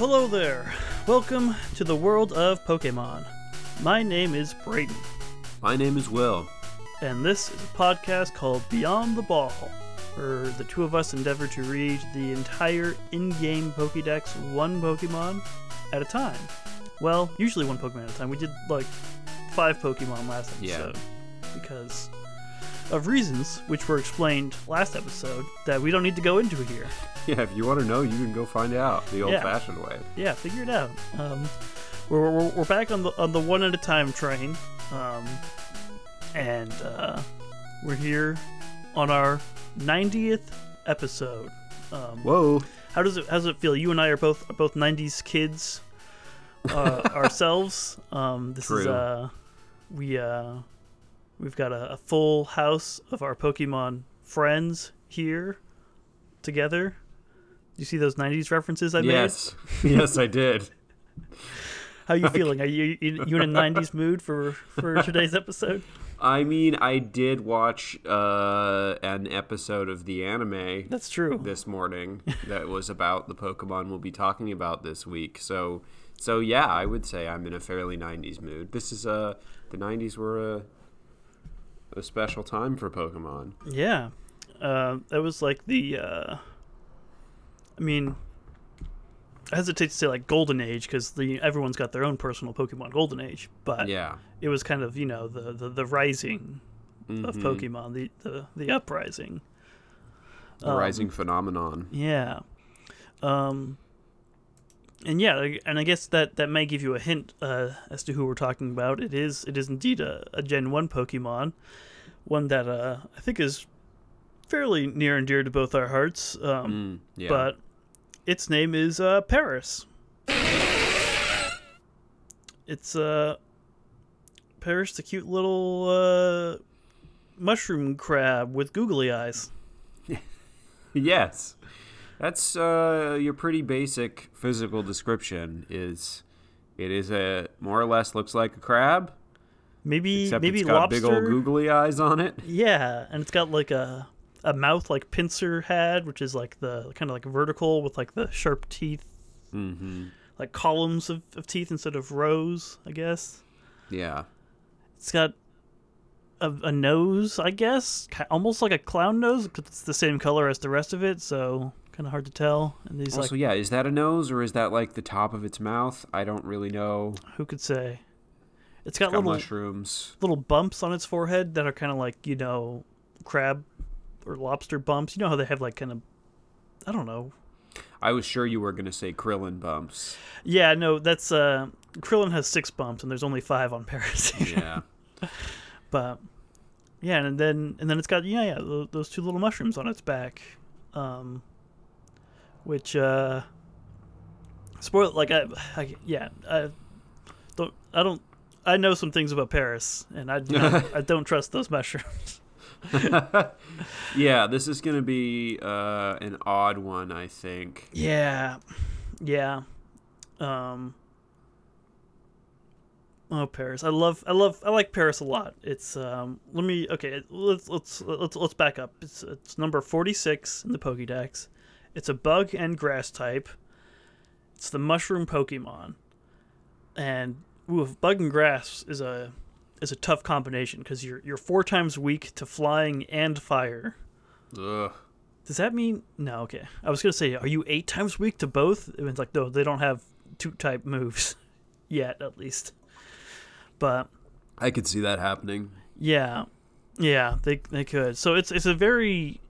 Hello there. Welcome to the world of Pokemon. My name is Brayden, My name is Will. and this is a podcast called Beyond the Ball, where the two of us endeavor to read the entire in game Pokedex one Pokemon at a time. Well, usually one Pokemon at a time. We did like five Pokemon last Yeah. episode because of reasons which were explained last episode that we don't need to go into here. Yeah, if you want to know, you can go find out the Yeah. old-fashioned way. yeah, figure it out. Um, we're, we're, we're back on the on the one at a time train, um, and uh, we're here on our 90th episode. Um, Whoa. how does it how does it feel? You and I are both are both 90s kids uh, ourselves. Um, this is True. uh, we uh, we've got a, a full house of our Pokemon friends here together. You see those 90s references I made? Yes. yes, I did. How are you feeling? Are you you in a '90s mood for for today's episode? I mean, I did watch uh, an episode of the anime That's true. this morning that was about the Pokemon we'll be talking about this week. So, so yeah, I would say I'm in a fairly '90s mood. This is uh, the '90s were a a special time for Pokemon. Yeah, uh, that was like the. Uh, I mean, I hesitate to say like golden age because the everyone's got their own personal Pokemon golden age, but Yeah. it was kind of you know the the, the rising of Mhm. Pokemon, the the the uprising. The Um, rising phenomenon. Yeah. Um and yeah, and I guess that that may give you a hint uh, as to who we're talking about. It is it is indeed a, a Gen 1 Pokemon, one that uh, I think is fairly near and dear to both our hearts. Um, Mm, yeah. but its name is uh, Paras. It's uh Paras, the cute little uh, mushroom crab with googly eyes. Yes. That's uh, your pretty basic physical description is it is a more or less looks like a crab, Maybe except maybe it's got lobster. big old googly eyes on it. Yeah, and it's got like a a mouth like pincer had, which is like the kind of like vertical with like the sharp teeth, hmm like columns of, of teeth instead of rows, I guess. Yeah. It's got a, a nose, I guess, almost like a clown nose, because it's the same color as the rest of it, so kind of hard to tell. And these Also, like, yeah, is that a nose or is that like the top of its mouth? I don't really know. who could say? It's got, Got little mushrooms. little bumps on its forehead that are kind of like you know crab or lobster bumps. You know how they have like kind of I don't know I was sure you were gonna say Krillin bumps. Yeah, no, that's uh Krillin has six bumps and there's only five on Paras. Yeah. but yeah, and then and then it's got yeah, yeah, those, those two little mushrooms on its back. Um which uh spoil like I, I yeah, I don't I don't I know some things about Paras and I do not, I don't trust those mushrooms. yeah, this is gonna be uh, an odd one, I think. Yeah. Yeah. Um Oh, Paras. I love I love I like Paris a lot. It's um let me okay, let's let's let's let's back up. It's it's number 46 in the Pokédex. It's a bug and grass type. It's the mushroom Pokemon. And ooh, bug and grass is a is a tough combination cuz you're you're four times weak to flying and fire. Ugh. Does that mean no? Okay, I was gonna say, are you eight times weak to both? It It's like no, they don't have two type moves yet, at least. But I could see that happening. yeah, yeah, they they could. So it's it's a very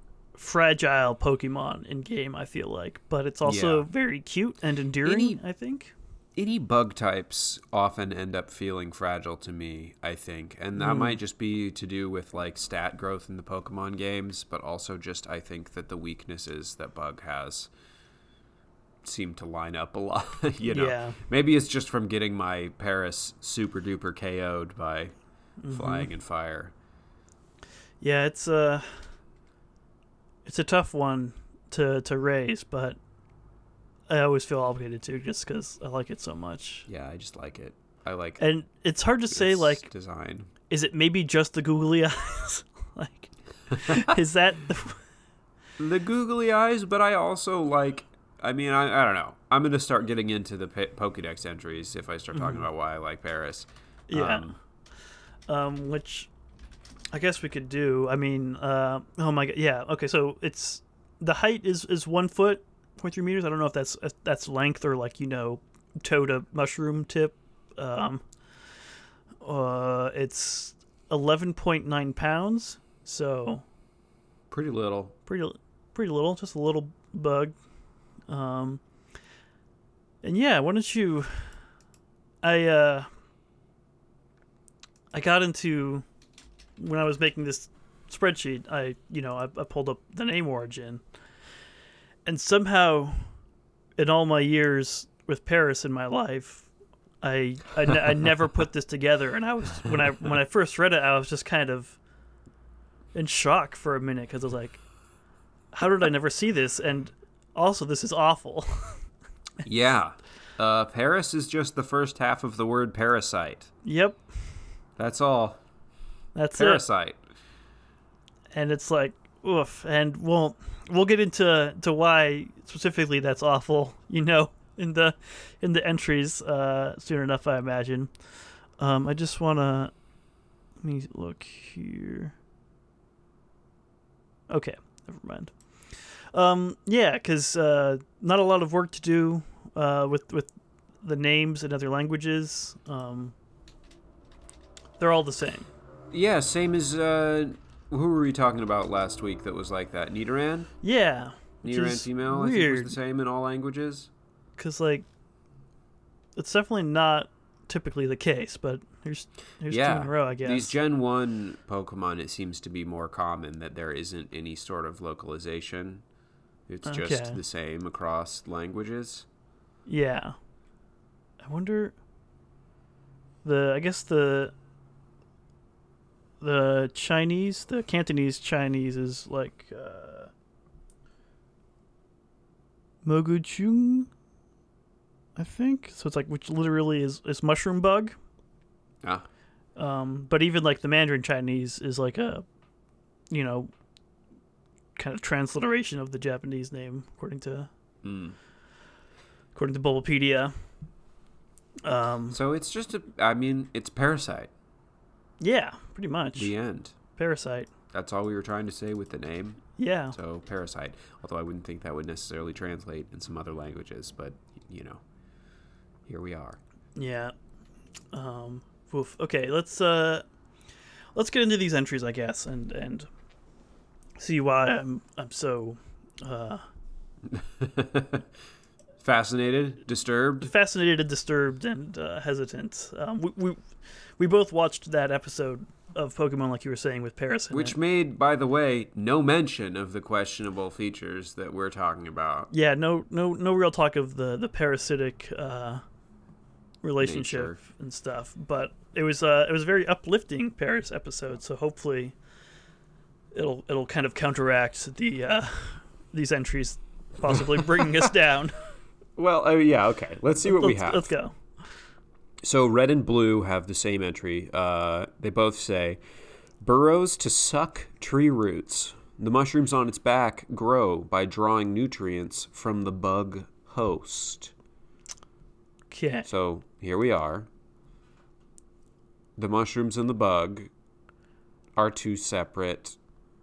fragile Pokemon in game. I feel like, but it's also Yeah. very cute and endearing. Any- I think. any bug types often end up feeling fragile to me, I think. And that hmm. might just be to do with like stat growth in the Pokemon games, but also just I think that the weaknesses that bug has seem to line up a lot, you know. Yeah. Maybe it's just from getting my Paras super duper KO'd by mm-hmm. flying and fire. Yeah, it's a it's a tough one to to raise, but I always feel obligated to just because I like it so much. Yeah, I just like it. I like And it's hard to say like design. is it maybe just the googly eyes? like is that the, the googly eyes, but I also like I mean, I, I don't know. I'm gonna start getting into the P- Pokédex entries if I start talking about why I like Paras. Yeah. Um, um, which I guess we could do. I mean, uh, oh my god, yeah. Okay, so it's the height is is one foot, point three meters. I don't know if that's if that's length or like you know, toe to mushroom tip. Um, uh, it's eleven point nine pounds, so pretty little. pretty pretty little, just a little bug. Um, and yeah, why don't you? I uh, I got into when I was making this spreadsheet. I you know I, I pulled up the name origin, and somehow, in all my years with Paras in my life. I, I, never put this together, and I was when I when I first read it, I was just kind of in shock for a minute because I was like, how did I never see this? And also, this is awful. yeah. Uh, Paras is just the first half of the word parasite. yep, That's all. That's it. Parasite. And it's like, oof. And we'll we'll get into to why specifically that's awful. You know, in the in the entries uh, soon enough, I imagine. Um, I just wanna let me look here. Okay, never mind. Um, yeah, because uh, not a lot of work to do uh, with with the names in other languages. Um, they're all the same. Yeah, same as uh, who were we talking about last week that was like that? Nidoran? Yeah, Nidoran female, I think weird. was the same in all languages. because like it's definitely not typically the case, but here's here's two in a row, I guess. these Gen 1 Pokemon, it seems to be more common that there isn't any sort of localization. It's Okay. just the same across languages. yeah, I wonder. The I guess the the Chinese, the Cantonese Chinese is like uh, Moguchung, I think. So it's like which literally is is mushroom bug. Ah, Um, but even like the Mandarin Chinese is like a, you know, kind of transliteration of the Japanese name, according to mm. according to Bulbapedia. Um, So it's just a, I mean, it's Parasite. yeah, pretty much. The end. Parasite. That's all we were trying to say with the name. Yeah, So Parasite. Although I wouldn't think that would necessarily translate in some other languages, but you know, here we are. yeah. Um, oof. Okay, let's uh, let's get into these entries, I guess, and and see why I'm I'm so uh, Fascinated, disturbed. fascinated, disturbed, and uh, hesitant. Um, we, we we both watched that episode of Pokemon, like you were saying, with Paras. Which it. made, by the way, no mention of the questionable features that we're talking about. yeah, no no no real talk of the the parasitic uh, relationship Nature. and stuff, but it was uh it was a very uplifting Paras episode. So hopefully, it'll it'll kind of counteract the uh, these entries, possibly bringing us down. Well, oh yeah, okay. Let's see what we let's, have. let's go. So red and blue have the same entry. Uh, they both say burrows to suck tree roots. The mushrooms on its back grow by drawing nutrients from the bug host. Okay. So here we are. The mushrooms and the bug are two separate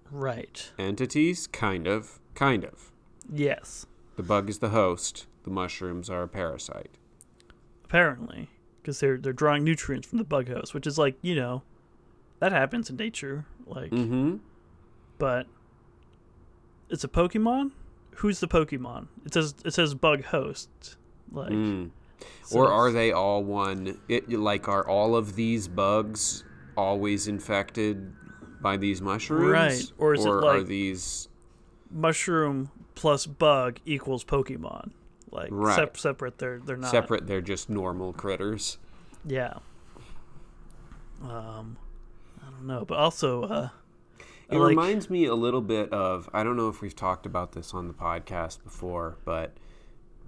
Right. entities, kind of, kind of. Yes. The bug is the host. The mushrooms are a parasite. Apparently, because they're they're drawing nutrients from the bug host, which is like you know, that happens in nature. Like, Mm-hmm. but it's a Pokemon. Who's the Pokemon? It says it says bug host. Like, Mm. so or are they all one? It, like, are all of these bugs always infected by these mushrooms? Right. Or is it like are these? mushroom plus bug equals Pokemon? Like Right. sep- separate, they're they're not Separate, they're just normal critters. Yeah. Um, I don't know, but also, uh, It like- reminds me a little bit of I don't know if we've talked about this on the podcast before, but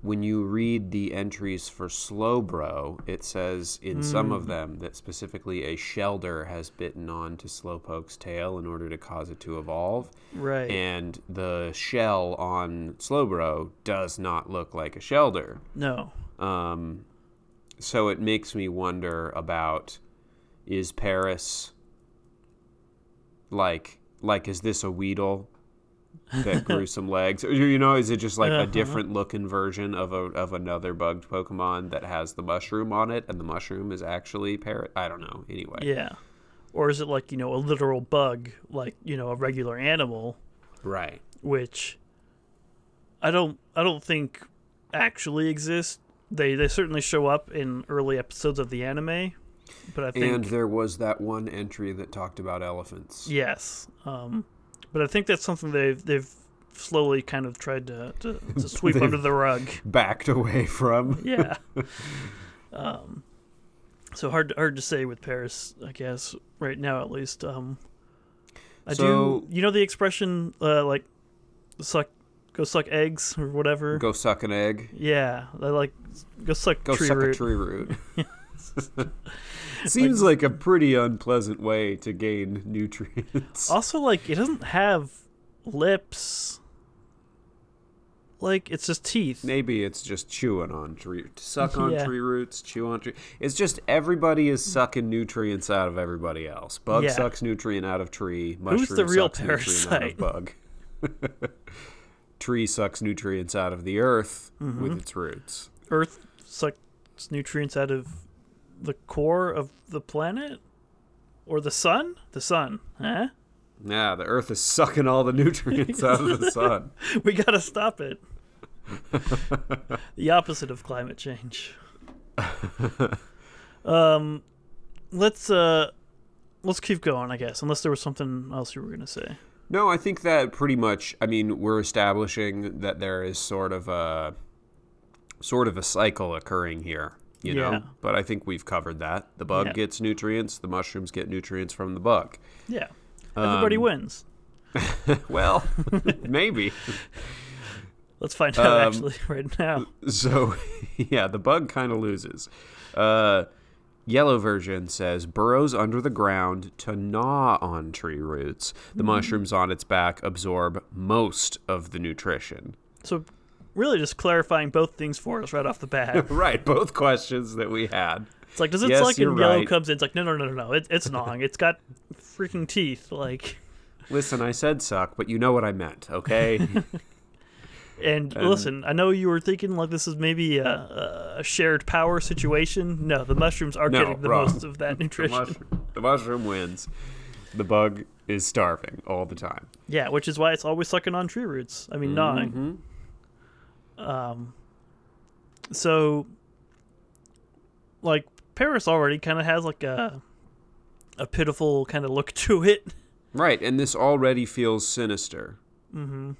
when you read the entries for Slowbro, it says in some Hmm. of them that specifically a Shellder has bitten on to Slowpoke's tail in order to cause it to evolve. Right. And the shell on Slowbro does not look like a Shellder. no. Um, so it makes me wonder about is Paras like like is this a Weedle that grew some legs? Or, you know, is it just like Uh-huh. a different looking version of a of another bugged Pokemon that has the mushroom on it, and the mushroom is actually parrot? I don't know. Anyway, Yeah. Or is it like, you know, a literal bug, like, you know, a regular animal, right. which I don't I don't think actually exist. They they certainly show up in early episodes of the anime, but I think And there was that one entry that talked about elephants. yes. Um but I think that's something they've they've slowly kind of tried to to, to sweep under the rug. Backed away from. Yeah. um so hard hard to say with Paras, I guess, right now at least. Um I So- do you know the expression uh like suck go suck eggs or whatever? Go suck an egg. Yeah, I like go suck Go tree suck root. a tree root. Seems like a pretty unpleasant way to gain nutrients. Also, like it doesn't have lips. Like it's just teeth. Maybe it's just chewing on tree, suck on Yeah. tree roots, chew on tree. It's just everybody is sucking nutrients out of everybody else. Bug Yeah. sucks nutrient out of tree. Who's Mushroom the real sucks nutrient out of parasite? bug. tree sucks nutrients out of the earth Mm-hmm. with its roots. Earth sucks nutrients out of the core of the planet, or the sun. The sun, huh? Yeah, the earth is sucking all the nutrients out of the sun. We gotta stop it. the opposite of climate change. um, let's uh, let's keep going. I guess, unless there was something else you were gonna say. No, I think that pretty much. I mean, we're establishing that there is sort of a sort of a cycle occurring here. You Yeah. know, but I think we've covered that. The bug Yeah. gets nutrients. The mushrooms get nutrients from the bug. Yeah, everybody Um, wins. Well, maybe. Let's find out um, actually right now. So, yeah, the bug kind of loses. Uh, yellow version says burrows under the ground to gnaw on tree roots. The mushrooms on its back absorb most of the nutrition. So, really, just clarifying both things for us right off the bat. right, both questions that we had. It's like, does it Yes, suck? And yellow right. comes in. It's like, no, no, no, no, no. It, it's gnawing. It's got freaking teeth. Like, Listen, I said suck, but you know what I meant, okay? and, And- listen, I know you were thinking like this is maybe a, a shared power situation. No, the mushrooms are No, getting the wrong. most of that the, nutrition. mushroom, the mushroom wins. The bug is starving all the time. Yeah, which is why it's always sucking on tree roots. I mean, gnawing. Mm-hmm. Um, so, like, Paris already kind of has like a a pitiful kind of look to it. Right, and this already feels sinister. Mm-hmm.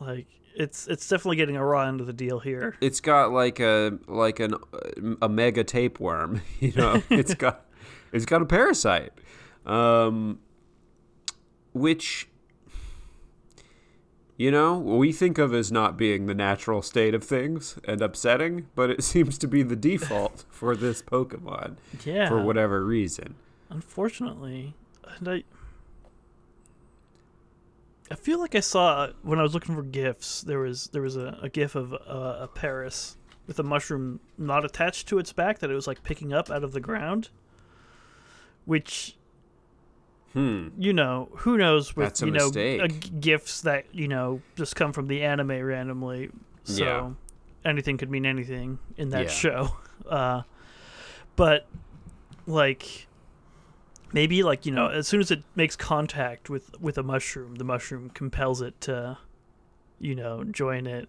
Like, it's it's definitely getting a raw end of the deal here. It's got like a like an a mega tapeworm, you know. it's got it's got a parasite, um, which you know we think of as not being the natural state of things and upsetting, but it seems to be the default for this Pokemon Yeah. for whatever reason. Unfortunately, and I I feel like I saw when I was looking for gifs. There was there was a, a gif of uh, a Paris with a mushroom not attached to its back that it was like picking up out of the ground, which Hmm. you know who knows with you know uh, g- gifs that you know just come from the anime randomly. So Yeah. anything could mean anything in that Yeah. show. Uh, but like maybe like you know as soon as it makes contact with with a mushroom the mushroom compels it to you know join it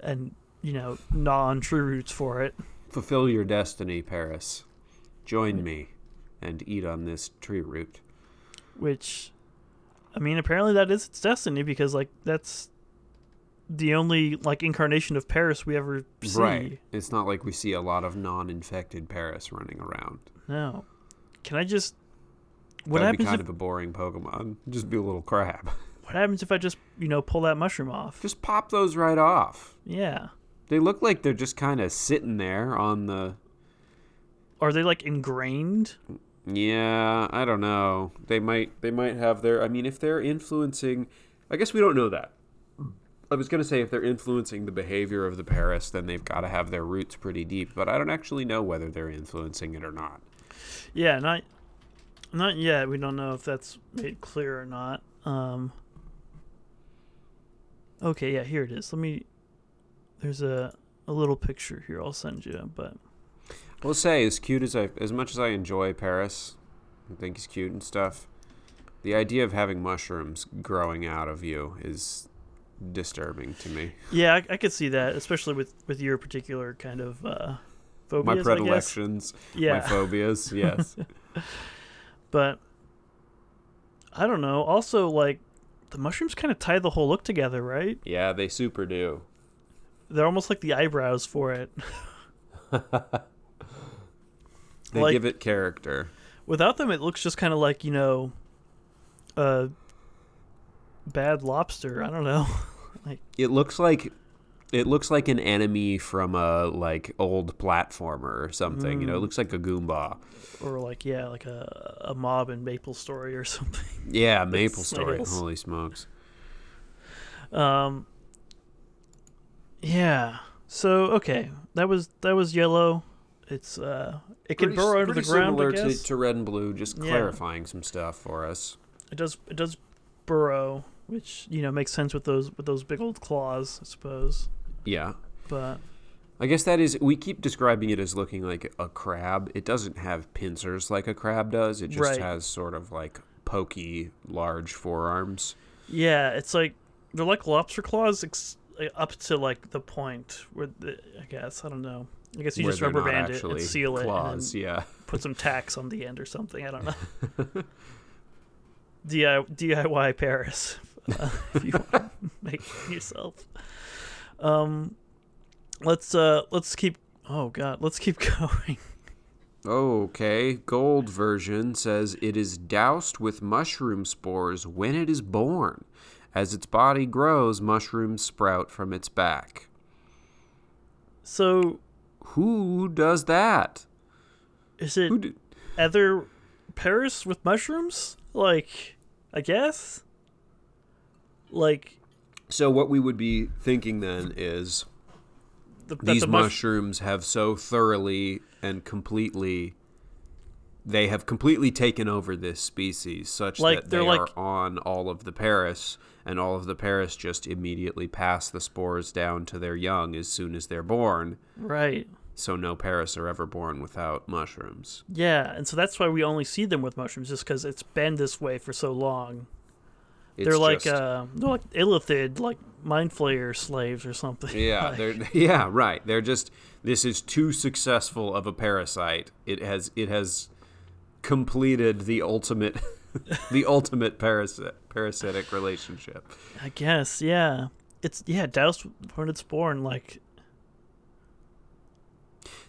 and you know gnaw on tree roots for it Fulfill your destiny, Paras. Join me and eat on this tree root. Which i mean apparently that is its destiny because like that's the only like incarnation of paras we ever see Right. It's not like we see a lot of non-infected Paras running around. no can i just what That'd happens be kind if of a boring Pokemon. Just be a little crab. what what happens if I just you know pull that mushroom off? Just pop those right off. Yeah. They look like they're just kind of sitting there on the. Are they like ingrained? Yeah, I don't know. They might they might have their. I mean, if they're influencing, I guess we don't know that. I was gonna say if they're influencing the behavior of the Paras, then they've got to have their roots pretty deep. But I don't actually know whether they're influencing it or not. Yeah, not not yet. We don't know if that's made clear or not. Um. Okay, yeah, here it is. Let me. There's a a little picture here. I'll send you, but We'll say as cute as I, as much as I enjoy Paras, I think he's cute and stuff. The idea of having mushrooms growing out of you is disturbing to me. yeah, I, I could see that, especially with with your particular kind of uh, phobias. my predilections, Yeah, my phobias. Yes. but I don't know. Also, like the mushrooms kind of tie the whole look together, right? yeah, they super do. They're almost like the eyebrows for it. They Like- give it character. Without them, it looks just kind of like you know, a bad lobster. I don't know. like It looks like it looks like an enemy from a like old platformer or something. You know, it Mm. looks like a Goomba. or like yeah, like a a mob in Maple Story or something. Yeah, Maple Story. Holy smokes. Um. Yeah. So okay, that was that was yellow. It's uh, it can Pretty- burrow under the ground. I similar to, to red and blue, just Yeah. clarifying some stuff for us. it does it does burrow, which you know makes sense with those with those big old claws, I suppose. Yeah. But I guess that is. We keep describing it as looking like a crab. It doesn't have pincers like a crab does. It just Right. has sort of like pokey, large forearms. yeah, it's like they're like lobster claws ex- up to like the point where the, I guess I don't know. I guess you just rubber band it and seal claws. it and Yeah. put some tacks on the end or something. I don't know. DIY, DIY Paras, uh, if you want to make it yourself. Um, let's uh, let's keep. Oh God, let's keep going. Okay. Gold version says it is doused with mushroom spores when it is born. As its body grows, mushrooms sprout from its back. So, Who does that? is it do- other Paras with mushrooms? Like, I guess. Like so what we would be thinking then is the, these the mush- mushrooms have so thoroughly and completely they have completely taken over this species such Like, that they're they like- are on all of the Paras and all of the Paras just immediately pass the spores down to their young as soon as they're born right. so no Paras are ever born without mushrooms Yeah, and so that's why we only see them with mushrooms, just because it's been this way for so long. It's they're like just- uh, they're like illithid, like mind flayer slaves or something. Yeah, Like, they're yeah, right. They're just this is too successful of a parasite. It has it has completed the ultimate the ultimate parasit parasitic relationship. I guess, yeah. It's yeah, Dallas when it's born, like.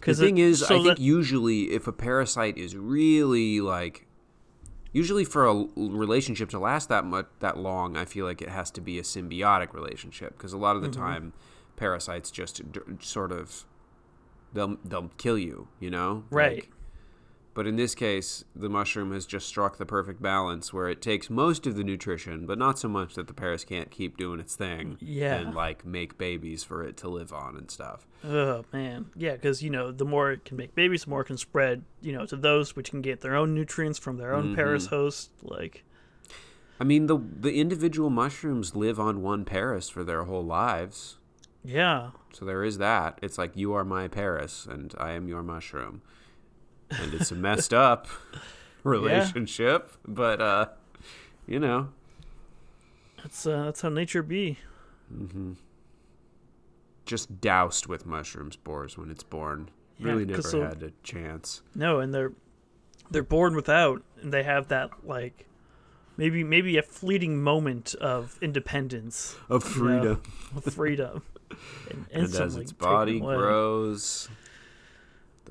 The thing it- is, so I think that- usually if a parasite is really like usually for a relationship to last that much that long, I feel like it has to be a symbiotic relationship because a lot of the Mm-hmm. time parasites just d- sort of they'll they'll kill you, you know? Right. Like, but in this case, the mushroom has just struck the perfect balance where it takes most of the nutrition, but not so much that the Paras can't keep doing its thing Yeah. and like make babies for it to live on and stuff. Oh man, yeah, because you know the more it can make babies, the more it can spread, you know, to those which can get their own nutrients from their own Mm-hmm. Paras host. Like, I mean, the the individual mushrooms live on one Paras for their whole lives. yeah, So there is that. It's like you are my Paras and I am your mushroom. And it's a messed up relationship, but uh you know, that's uh, that's how nature be. just doused with mushroom spores when it's born. Yeah, Really never so- had a chance. No, and they're they're born without, and they have that like maybe maybe a fleeting moment of independence, Of you know, freedom. of freedom, and, And as its body grows,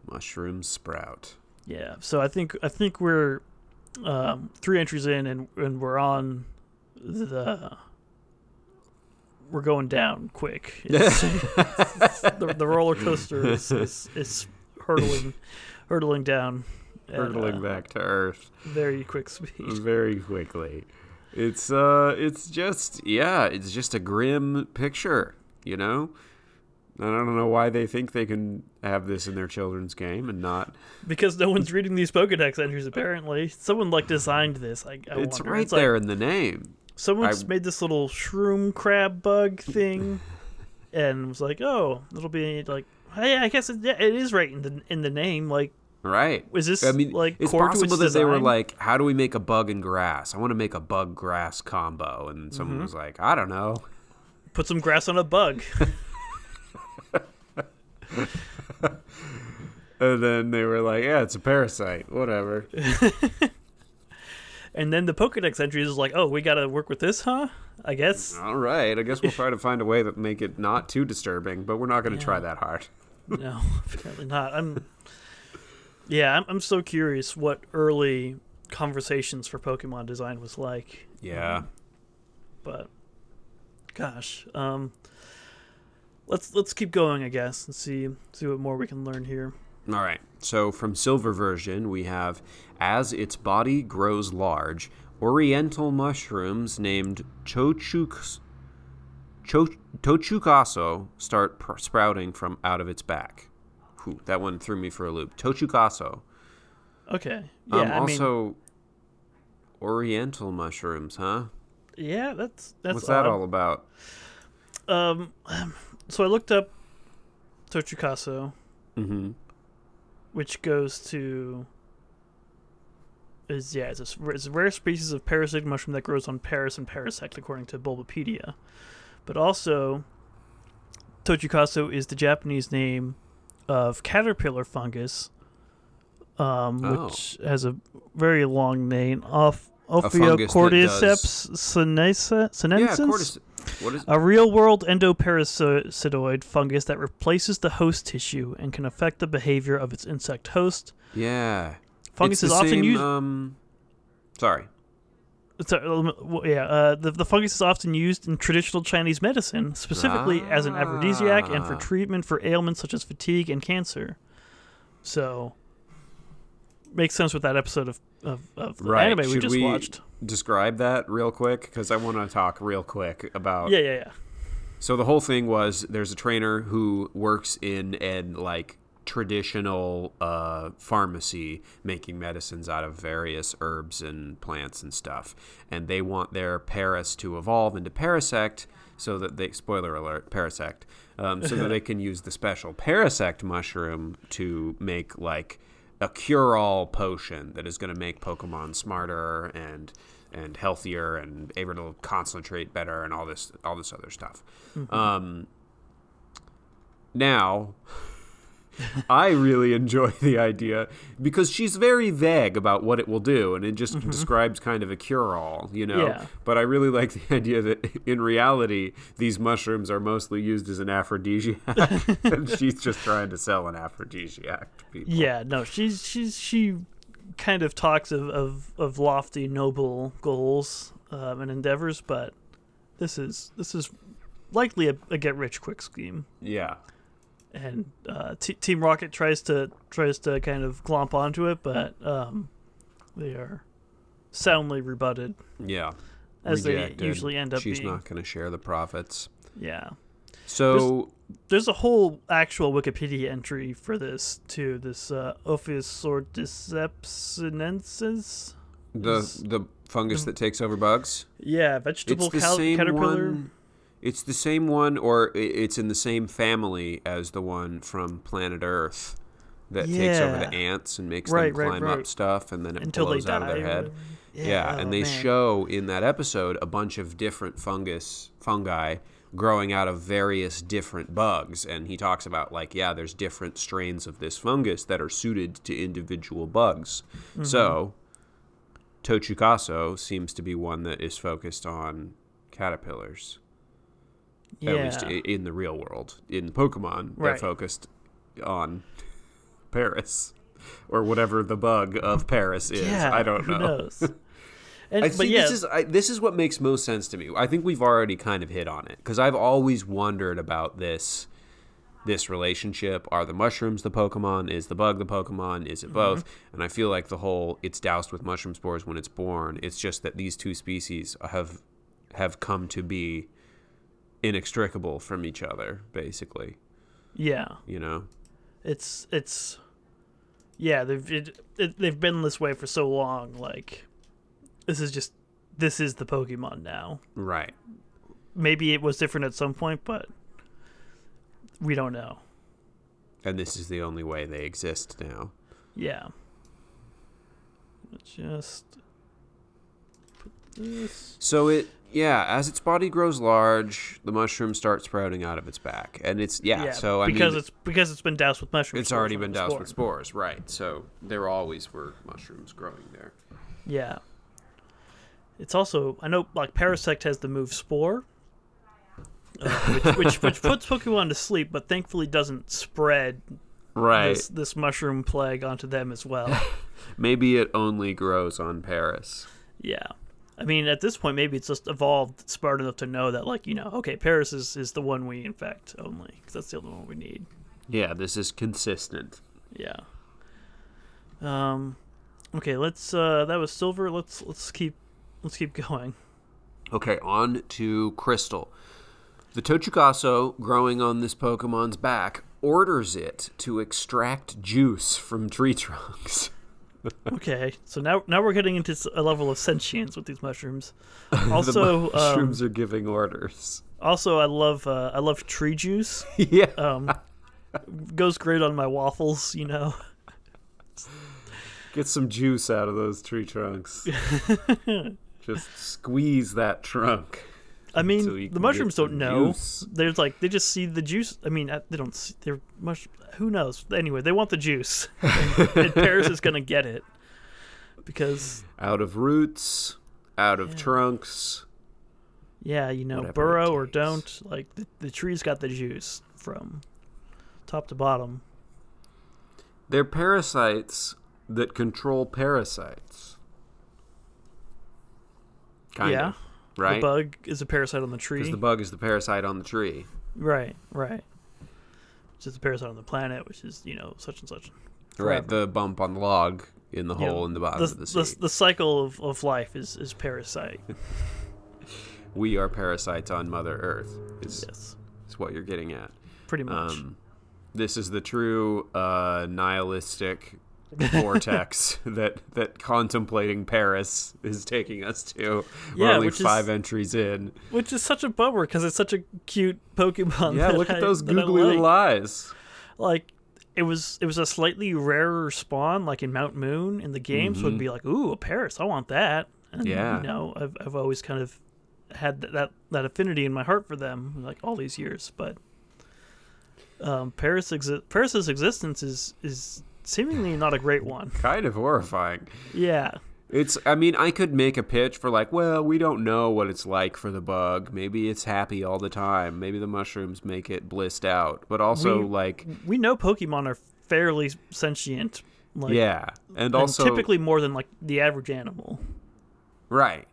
the mushrooms sprout. Yeah, so I think I think we're um, three entries in, and and we're on the we're going down quick. It's, it's- the, the roller coaster is, is, is hurtling, hurtling down, at, hurtling uh, back to earth very quick speed. very quickly. It's uh, it's just yeah, it's just a grim picture, you know. And I don't know why they think they can have this in their children's game and not. Because no one's reading these Pokedex entries. Apparently, someone like designed this. I, I it's wonder. right It's like there in the name. someone's I- made this little shroom crab bug thing, and was like, "Oh, it'll be like, hey, I guess it, yeah, it is right in the in the name. Like, Right. is this I mean, like it's possible that they were like, "How do we make a bug and grass? I want to make a bug grass combo," and someone Mm-hmm. was like, "I don't know." put some grass on a bug." And then they were like, "Yeah, it's a parasite. Whatever." and then the Pokedex entries is like, "Oh, we got to work with this, huh? I guess." All right. I guess we'll try to find a way that make it not too disturbing, but we're not going to try that hard. No, apparently not. I'm. Yeah, I'm, I'm so curious what early conversations for Pokemon design was like. Yeah. but gosh, um, let's let's keep going, I guess, and see see what more we can learn here. All right. So from silver version, we have as its body grows large, oriental mushrooms named chochuk cho, tochukaso start pr- sprouting from out of its back. Whew, that one threw me for a loop. Tochukaso. Okay. Yeah. um, I mean, also, oriental mushrooms, huh? yeah. That's that's What's that all about? Um, so I looked up Tochukaso, Mm-hmm. which goes to is yeah, it's a, it's a rare species of parasitic mushroom that grows on Paras and Parasect, according to Bulbapedia. But also, Tochukaso is the Japanese name of caterpillar fungus, um, Oh. which has a very long name. Off Ophiocordyceps sinensis. Yeah, cortis- What is? A real world endoparasitoid fungus that replaces the host tissue and can affect the behavior of its insect host. yeah. Fungus it's is often same, used. Um, sorry. Sorry, um, well, yeah, uh, the, the fungus is often used in traditional Chinese medicine, specifically as an aphrodisiac and for Ah. treatment for ailments such as fatigue and cancer. So, makes sense with that episode of, of, of the Right. anime we Should just we watched. Describe that real quick? Because I want to talk real quick about. Yeah, yeah, yeah. So the whole thing was there's a trainer who works in an like traditional uh, pharmacy making medicines out of various herbs and plants and stuff, and they want their Paras to evolve into Parasect so that they spoiler alert Parasect um, so that they can use the special Parasect mushroom to make like a cure-all potion that is going to make Pokemon smarter and and healthier and able to concentrate better and all this all this other stuff. Um, now, I really enjoy the idea because she's very vague about what it will do, and it just describes kind of a cure-all, you know. Yeah. But I really like the idea that in reality, these mushrooms are mostly used as an aphrodisiac, and she's just trying to sell an aphrodisiac to people. Yeah, no, she's she's she kind of talks of of, of lofty, noble goals um, and endeavors, but this is this is likely a, a get rich quick scheme. Yeah. And uh, T- Team Rocket tries to tries to kind of glomp onto it, but um, they are soundly rebutted, Yeah. as Rejected. they usually end up She's being. not going to share the profits. Yeah, So there's a whole actual Wikipedia entry for this too. This uh, Ophiosordicepsinensis. the is- the fungus that takes over bugs. Yeah, vegetable the cal- caterpillar. one. It's the same one, or it's in the same family as the one from Planet Earth that takes over the ants and makes Right, them climb right. up stuff, and then it until blows out of their head. Yeah, oh, and they man. show in that episode a bunch of different fungus fungi growing out of various different bugs and he talks about like yeah there's different strains of this fungus that are suited to individual bugs Mm-hmm. so tochukaso seems to be one that is focused on caterpillars yeah. at least in the real world in pokemon they're focused on paras or whatever the bug of paras is yeah, i don't who know knows? And, I but think yeah, this is I, this is what makes most sense to me. I think we've already kind of hit on it because I've always wondered about this this relationship. Are the mushrooms the Pokemon? Is the bug the Pokemon? Is it both? Mm-hmm. And I feel like the whole it's doused with mushroom spores when it's born. It's just that these two species have have come to be inextricable from each other, basically. yeah, You know. it's it's yeah they've it, it, they've been this way for so long. Like this is just this is the Pokemon now. Right. Maybe it was different at some point, but we don't know. And this is the only way they exist now. Yeah. Let's just put this. So it, yeah, as its body grows large, the mushrooms start sprouting out of its back, and it's yeah. so I because mean, it's because it's been doused with mushrooms. it's already been doused with spores, right? So there always were mushrooms growing there. Yeah. It's also I know like Parasect has the move Spore, uh, which, which which puts Pokemon to sleep, but thankfully doesn't spread Right. this this mushroom plague onto them as well. Maybe it only grows on Paras. yeah. I mean, at this point, maybe it's just evolved smart enough to know that, like, you know, okay, Paras is, is the one we infect only, because that's the only one we need. Yeah, this is consistent. Yeah. Um, okay, let's. Uh, that was silver. Let's let's keep let's keep going. Okay, on to Crystal. The Tochukaso, growing on this Pokemon's back, orders it to extract juice from tree trunks. Okay, so now now we're getting into a level of sentience with these mushrooms. the Also, um, mushrooms are giving orders. also I love uh, I love tree juice. yeah. Um, goes great on my waffles, you know. Get some juice out of those tree trunks. Just squeeze that trunk. I mean, the mushrooms don't know. juice. There's like they just see the juice. I mean, uh, they don't. See, they're mush. Who knows? Anyway, they want the juice, and, and Paras is gonna get it because Out of roots, out of trunks. yeah, you know, burrow or don't. Like the, the tree's got the juice from top to bottom. They're parasites that control parasites. Kind yeah, of. Right? the bug is a parasite on the tree. Because the bug is the parasite on the tree. Right, right. Which is a parasite on the planet, which is you know such and such. Right. The bump on the log in the know, hole in the bottom the, of the sea. the, the cycle of, of life is, is parasite. we are parasites on Mother Earth, is, yes, is what you're getting at. pretty much. Um, this is the true uh, nihilistic vortex that that contemplating Paras is taking us to. We're Yeah, only which is- five entries in. Which is such a bummer because it's such a cute Pokemon. Yeah, look at those I googly little eyes. Like, it was it was a slightly rarer spawn, like in Mount Moon in the game, so it'd be like, ooh, a Paras, I want that. And Mm-hmm. Yeah. you know, I've I've always kind of had that that, that affinity in my heart for them, like all these years. But um, Paras exi- Paris's existence is is seemingly not a great one. Kind of horrifying. Yeah, It's. I mean, I could make a pitch for like, well, we don't know what it's like for the bug. Maybe it's happy all the time. Maybe the mushrooms make it blissed out. But also, We- like, we know Pokemon are fairly sentient. Like, yeah, and and also typically more than like the average animal. right.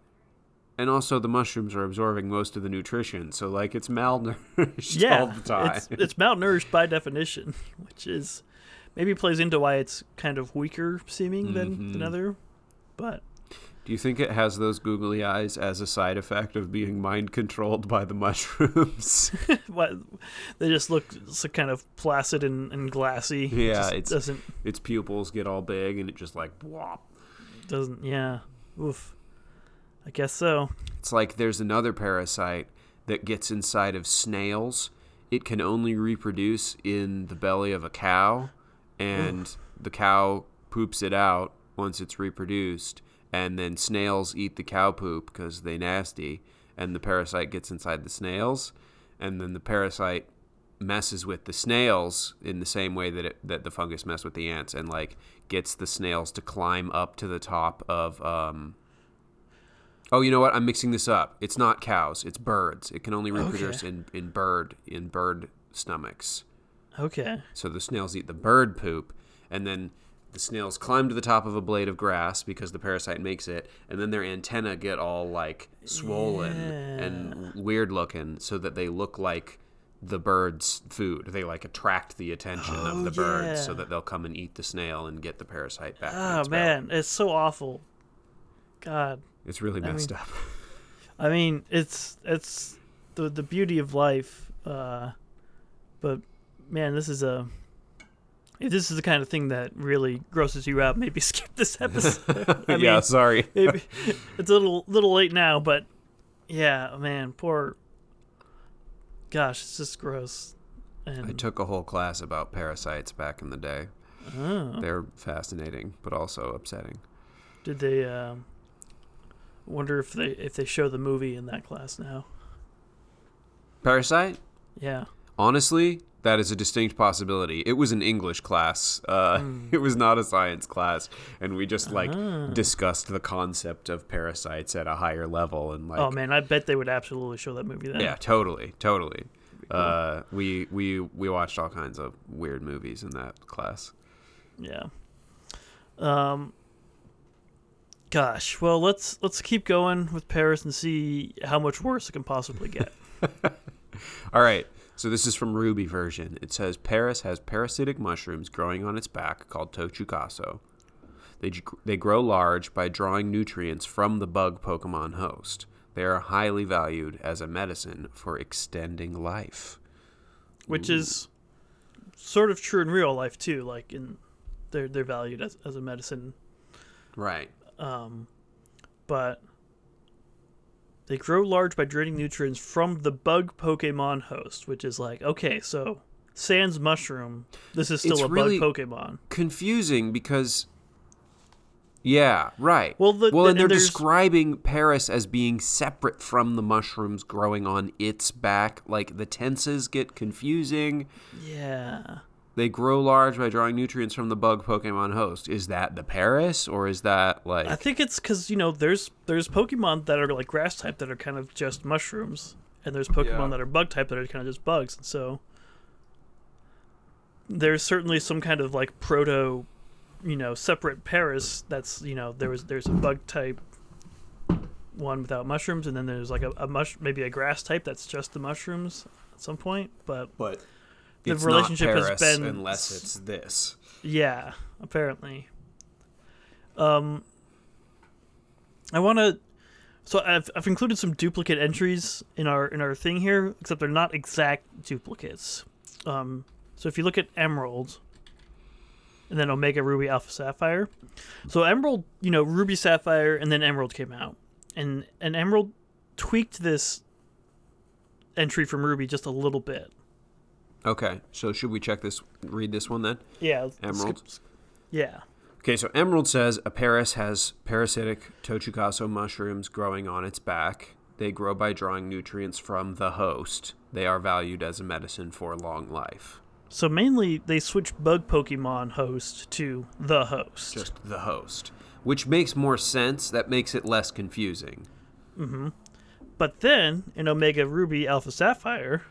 And also, the mushrooms are absorbing most of the nutrition, so like it's malnourished Yeah, all the time. it's it's malnourished by definition, which is maybe plays into why it's kind of weaker seeming than Mm-hmm. than other. But Do you think it has those googly eyes as a side effect of being mind controlled by the mushrooms? what they just look so kind of placid and, and glassy. It Yeah, it's- doesn't its pupils get all big, and it just like whop. doesn't yeah. Oof. I guess so. It's like there's another parasite that gets inside of snails. It can only reproduce in the belly of a cow, and the cow poops it out once it's reproduced, and then snails eat the cow poop because they nasty, and the parasite gets inside the snails, and then the parasite messes with the snails in the same way that it, that the fungus mess with the ants, and like gets the snails to climb up to the top of um, Oh, you know what? I'm mixing this up. It's not cows. It's birds. It can only reproduce Okay. in, in bird in bird stomachs. Okay. So the snails eat the bird poop, and then the snails climb to the top of a blade of grass because the parasite makes it, and then their antenna get all like swollen and weird looking, so that they look like the bird's food. They like attract the attention Oh, of the birds, so that they'll come and eat the snail and get the parasite back. Oh belly. man, it's so awful. God, it's really messed mean- up. I mean, it's it's the the beauty of life. Uh, but man, this is a if this is the kind of thing that really grosses you out, maybe skip this episode. I yeah, mean, sorry. maybe, it's a little little late now, but yeah, man, poor. Gosh, it's just gross. And I took a whole class about parasites back in the day. oh, They're fascinating, but also upsetting. did they? Um, wonder if they if they show the movie in that class now. Parasite? Yeah. Honestly, that is a distinct possibility. It was an English class. Uh, Hmm. It was not a science class, and we just like Ah. discussed the concept of parasites at a higher level and like. oh man, I bet they would absolutely show that movie then. Yeah, totally, totally. Uh, we we we watched all kinds of weird movies in that class. Yeah. Um. Gosh, well let's let's keep going with Paras and see how much worse it can possibly get. All right. So this is from Ruby version. It says Paras has parasitic mushrooms growing on its back called tochukaso. They they grow large by drawing nutrients from the bug Pokemon host. They are highly valued as a medicine for extending life. which is sort of true in real life too. Like in, they're they're valued as as a medicine, Right. um, but they grow large by draining nutrients from the bug Pokemon host, which is like okay, so sans mushroom, this is still It's a really- bug Pokemon. Confusing because yeah, right. Well, the- well, and they're and describing Paras as being separate from the mushrooms growing on its back. Like the tenses get confusing. Yeah. They grow large by drawing nutrients from the bug Pokemon host. Is that the Paras, or is that like? I think it's because you know there's there's Pokemon that are like grass type that are kind of just mushrooms, and there's Pokemon Yeah. that are bug type that are kind of just bugs. And so there's certainly some kind of like proto, you know, separate Paras. That's you know there was there's a bug type one without mushrooms, and then there's like a, a mush maybe a grass type that's just the mushrooms at some point. But but the it's relationship has been- unless it's this. Yeah, apparently. Um, I want to. So I've I've included some duplicate entries in our in our thing here, except they're not exact duplicates. Um, so if you look at Emerald, and then Omega Ruby Alpha Sapphire, so Emerald, you know, Ruby Sapphire, and then Emerald came out, and and Emerald tweaked this entry from Ruby just a little bit. Okay, so should we check this? Read this one then. Yeah, Emerald? skip- Yeah. Okay, so Emerald says a Paras has parasitic Tochukaso mushrooms growing on its back. They grow by drawing nutrients from the host. They are valued as a medicine for long life. So mainly they switch bug Pokemon host to the host. Just the host, which makes more sense. That makes it less confusing. Mm-hmm. But then in Omega Ruby Alpha Sapphire,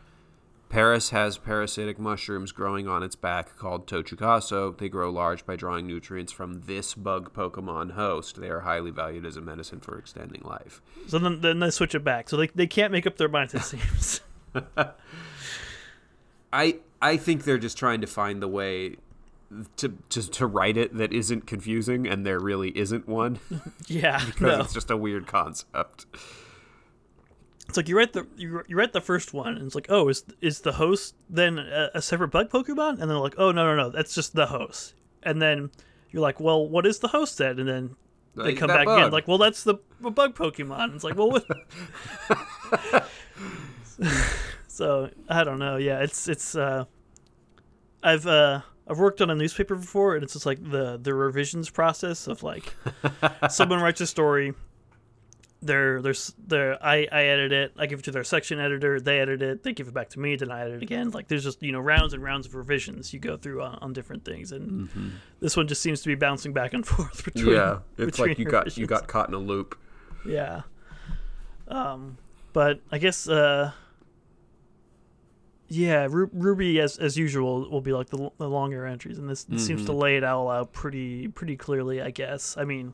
Paras has parasitic mushrooms growing on its back called Tochukaso. They grow large by drawing nutrients from this bug Pokemon host. They are highly valued as a medicine for extending life. so then then they switch it back. So they they can't make up their minds. It seems. I I think they're just trying to find the way to to, to write it that isn't confusing, and there really isn't one yeah. because No. it's just a weird concept. It's like you write the you, you read the first one, and it's like, oh, is is the host then a, a separate bug Pokemon? And then they're like, oh no no no, that's just the host. And then you're like, well, what is the host then? And then they come back again, like, well, that's the bug Pokemon. It's like, well, what? so I don't know. Yeah, it's it's. uh I've uh I've worked on a newspaper before, and it's just like the the revisions process of like someone writes a story. They're, s- they're, I, I edit it. I give it to their section editor. They edit it. They give it back to me. Then I edit it again. Like there's just you know rounds and rounds of revisions you go through on, on different things, and this one just seems to be bouncing back and forth between. Yeah, it's like between you got you got caught in a loop. Yeah. Um, but I guess uh, Yeah, Ru- Ruby as as usual will be like the, the longer entries, and this seems to lay it all out pretty pretty clearly. I guess. I mean,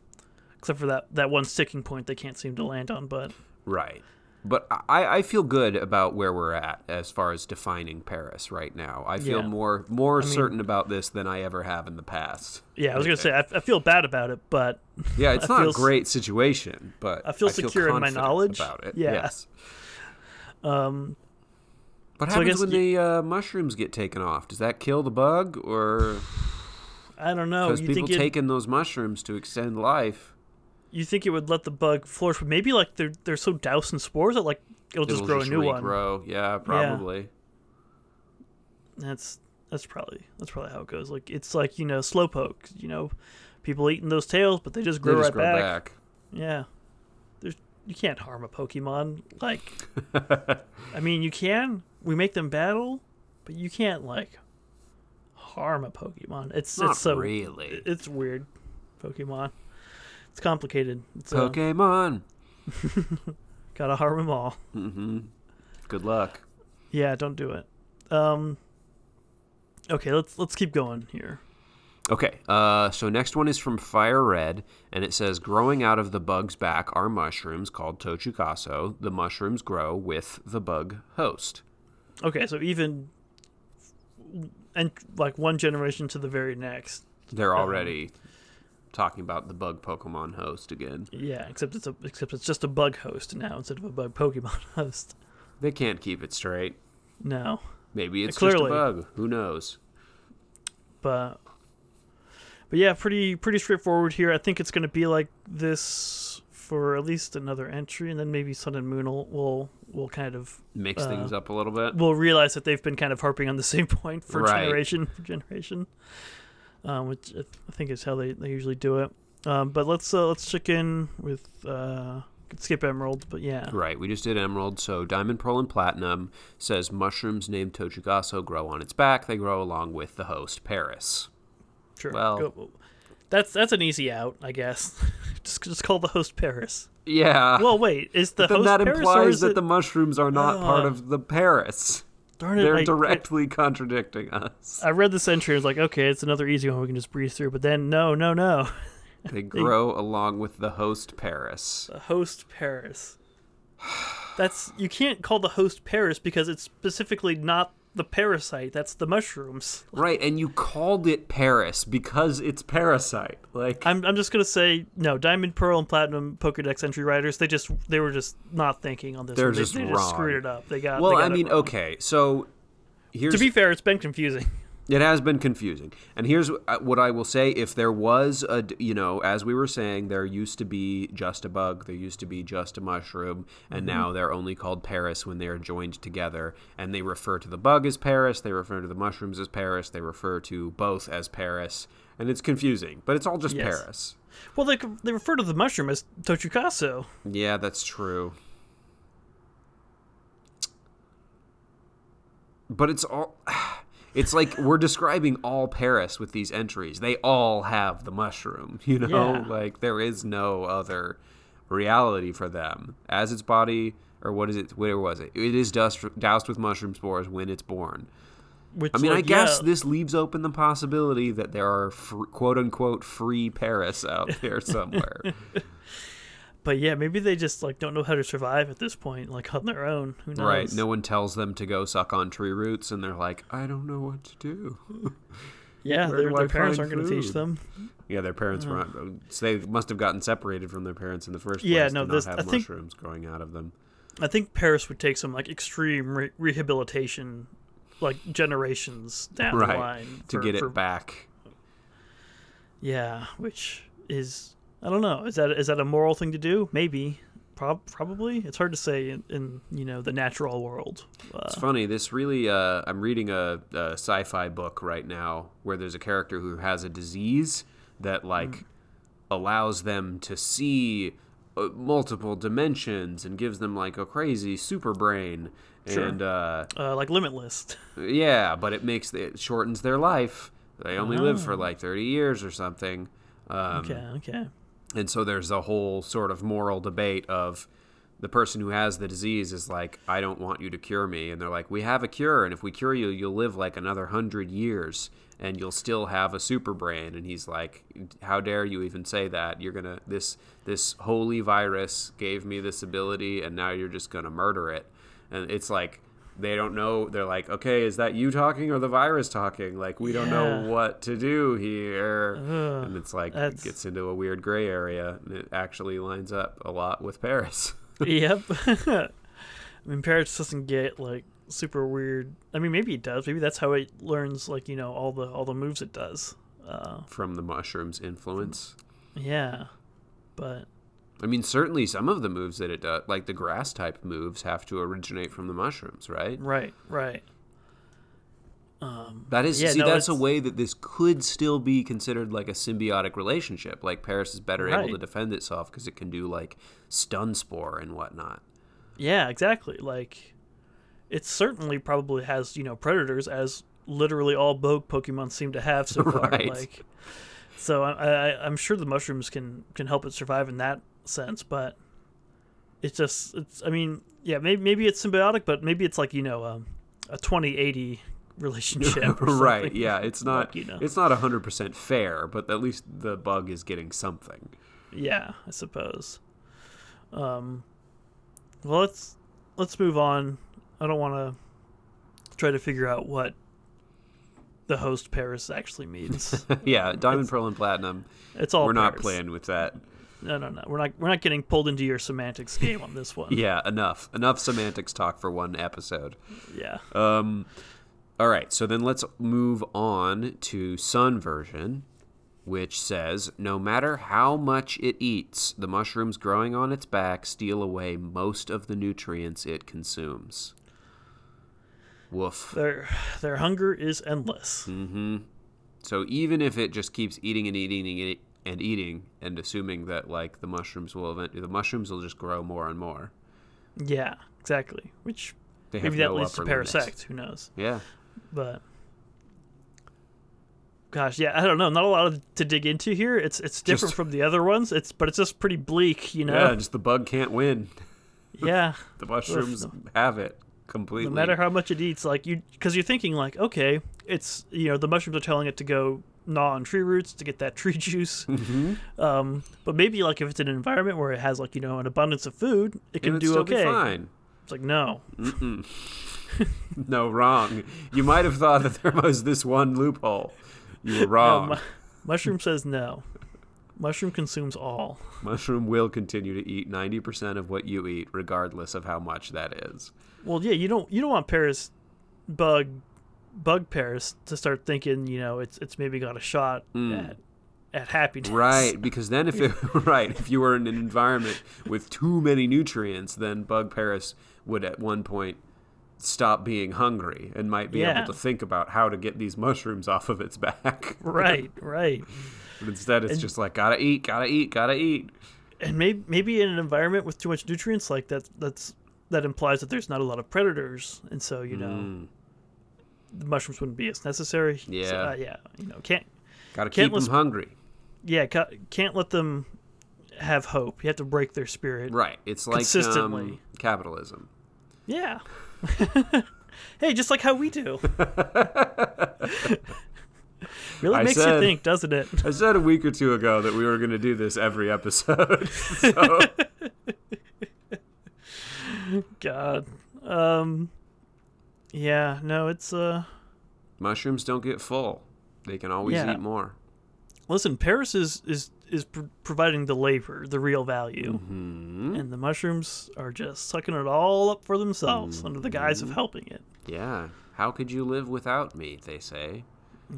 except for that that one sticking point they can't seem to land on, but Right. But I, I feel good about where we're at as far as defining Paras right now. I feel Yeah. more more certain about this than I ever have in the past. yeah, I was gonna say I, I feel bad about it, but Yeah, it's I not feel a great situation, but I feel secure in my knowledge. about it. Yeah. Yes. um, What happens guess when you- the uh, mushrooms get taken off? Does that kill the bug, or I don't know. because people taking those mushrooms to extend life? You think it would let the bug flourish, but maybe like they're they're so doused in spores that like it'll just It'll grow just a new one. regrow. Yeah, probably. That's that's probably that's probably how it goes. Like it's like you know slowpoke. You know, people eating those tails, but they just They grow just right grow back. back. Yeah, there's you can't harm a Pokemon. Like, I mean, you can. We make them battle, but you can't like harm a Pokemon. It's Not it's so really. it's weird. Pokemon. It's complicated. It's, uh, Pokemon. gotta harm them all. hmm Good luck. Yeah, don't do it. Um. Okay, let's let's keep going here. Okay, uh, so next one is from Fire Red, and it says, "Growing out of the bug's back are mushrooms called Tochukaso. The mushrooms grow with the bug host." Okay, so even and like one generation to the very next. They're Um, already talking about the bug Pokemon host again. Yeah, except it's a except it's just a bug host now instead of a bug Pokemon host. They can't keep it straight. No, Maybe it's Clearly. just a bug. Who knows? but but yeah, pretty pretty straightforward here. I think it's going to be like this for at least another entry, and then maybe Sun and Moon will will, will kind of Mix Uh, things up a little bit. We'll realize that they've been kind of harping on the same point for Right. generation for generation, um, which I I think is how they, they usually do it. Um, but let's uh, let's check in with uh, skip Emerald, but yeah, Right, we just did Emerald, so Diamond, Pearl, and Platinum says mushrooms named Tochukaso grow on its back. They grow along with the host, Paras. sure. well- Go- that's that's an easy out, I guess. just just call the host Paras. Yeah. Well, wait, is the but then that Paras implies is that it... the mushrooms are not part Uh, of the Paras. Darn it, They're directly contradicting us. I read this entry. I was like, okay, it's another easy one we can just breeze through. But then, no, no, no. They grow along with the host Paras. The host Paras. That's you can't call the host Paras because it's specifically not the parasite. That's the mushrooms. Right, and you called it Paras because it's parasite. Like I'm I'm just gonna say no. Diamond, Pearl, and Platinum Pokedex entry writers. They just they were just not thinking on this. They're one. Just they wrong. just screwed it up. They got. Well, they got I mean, okay, so here's To be fair, it's been confusing. It has been confusing. And here's uh, what I will say if there was a, you know, as we were saying, there used to be just a bug, there used to be just a mushroom, and now they're only called Paras when they are joined together. And they refer to the bug as Paras, they refer to the mushrooms as Paras, they refer to both as Paras. And it's confusing, but it's all just Yes. Paras. Well, they they refer to the mushroom as Tochukaso. Yeah, that's true. But it's all. It's like we're describing all Paras with these entries. They all have the mushroom, you know? Yeah. Like there is no other reality for them. As its body, or what is it? Where was it? It is dust, doused with mushroom spores when it's born. Which I mean, I guess yeah, this leaves open the possibility that there are fr- quote unquote free Paras out there somewhere. But yeah, maybe they just like don't know how to survive at this point, like on their own. Who knows? Right. No one tells them to go suck on tree roots, and they're like, I don't know what to do. Yeah, their, do their parents aren't going to teach them. Yeah, their parents were not. So they must have gotten separated from their parents in the first place. Yeah, no, this- I think- mushrooms growing out of them. I think Paras would take some like extreme re- rehabilitation, like generations down Right, the line To get it for- back. Yeah, which is I don't know. Is that is that a moral thing to do? Maybe. Prob- probably. It's hard to say in, in you know the natural world. Uh, It's funny. This really. Uh, I'm reading a, a sci-fi book right now where there's a character who has a disease that like Mm. allows them to see uh, multiple dimensions and gives them like a crazy super brain. Sure. And uh, uh, like Limitless. Yeah, but it makes it shortens their life. They only live for Oh. like thirty years or something. Um, Okay, okay. And so there's a whole sort of moral debate of the person who has the disease is like, I don't want you to cure me. And they're like, We have a cure. And if we cure you, you'll live like another hundred years and you'll still have a super brain. And he's like, How dare you even say that? You're to, this, this holy virus gave me this ability and now you're just to murder it. And it's like, they don't know. They're like, okay, is that you talking or the virus talking? Like, we don't know what to do here. Ugh, and it's like, it gets into a weird gray area. And it actually lines up a lot with Paras. yep. I mean, Paras doesn't get like super weird. I mean, maybe it does. Maybe that's how it learns like you know all the all the moves it does. Uh, from the mushroom's influence. yeah, but I mean, certainly some of the moves that it does, like the grass type moves, have to originate from the mushrooms, right? right, right. Um, That is, Yeah, see, no, that's a way that this could still be considered like a symbiotic relationship. Like Paras is better able to defend itself because it can do like stun spore and whatnot. yeah, exactly. Like, it certainly probably has you know predators as literally all bug Pokemon seem to have so far. Right. Like, so I, I, I'm sure the mushrooms can can help it survive in that sense, but it's just it's. I mean, yeah, maybe maybe it's symbiotic, but maybe it's like you know um, a 2080 relationship. Right? Yeah, it's not. Like, you know. It's not hundred percent fair, but at least the bug is getting something. Yeah, I suppose. Um, well, let's let's move on. I don't want to try to figure out what the host Paras actually means. yeah, diamond, pearl, and platinum. It's all We're not playing with that. No, no, no. We're not. We're not getting pulled into your semantics game on this one. Yeah, enough. Enough semantics talk for one episode. Yeah. Um, all right, so then let's move on to Sun version, which says no matter how much it eats, the mushrooms growing on its back steal away most of the nutrients it consumes. Woof. Their their hunger is endless. Mm-hmm. So even if it just keeps eating and eating and eating and eating, and assuming that like the mushrooms will eventually, the mushrooms will just grow more and more. Yeah, exactly. Which They maybe that no leads to. Parasect. Who knows? Yeah. But gosh, yeah, I don't know. Not a lot to dig into here. It's it's different Just- from the other ones. It's but it's just pretty bleak, you know. Yeah, just the bug can't win. Yeah. The mushrooms no- have it completely. No matter how much it eats, like you, because you're thinking like, okay, it's you know the mushrooms are telling it to go gnaw on tree roots to get that tree juice. Mhm. Um, but maybe like if it's in an environment where it has like you know an abundance of food, it can do okay. Fine. It's like no, no, wrong. You might have thought that there was this one loophole. You were no wrong. mu- mushroom says no. Mushroom consumes all. Mushroom will continue to eat 90% of what you eat, regardless of how much that is. Well, yeah, you don't you don't want Paras bug bug Paras to start thinking you know it's it's maybe got a shot Mm. at at happiness. Right, because then if it, right, if you were in an environment with too many nutrients, then Bug Paras would at one point stop being hungry and might be Yeah. able to think about how to get these mushrooms off of its back. Right, right. But instead, it's And- just like gotta eat, gotta eat, gotta eat. and maybe maybe in an environment with too much nutrients like that that's that implies that there's not a lot of predators and so you know Mm. The mushrooms wouldn't be as necessary So, Yeah. uh, yeah you know can't Gotta Can't keep them hungry. yeah ca- can't let them have hope you have to break their spirit Right. It's like Consistently. um, capitalism. yeah hey just like how we do really I makes said- you think doesn't it I said a week or two ago that we were going to do this every episode. so, god um yeah no it's uh mushrooms don't get full. They can always Yeah. eat more. Listen, Paras is is is pr- providing the labor, the real value, Hmm. and the mushrooms are just sucking it all up for themselves under the guise Mm-hmm. of helping it. Yeah. How could you live without me? They say.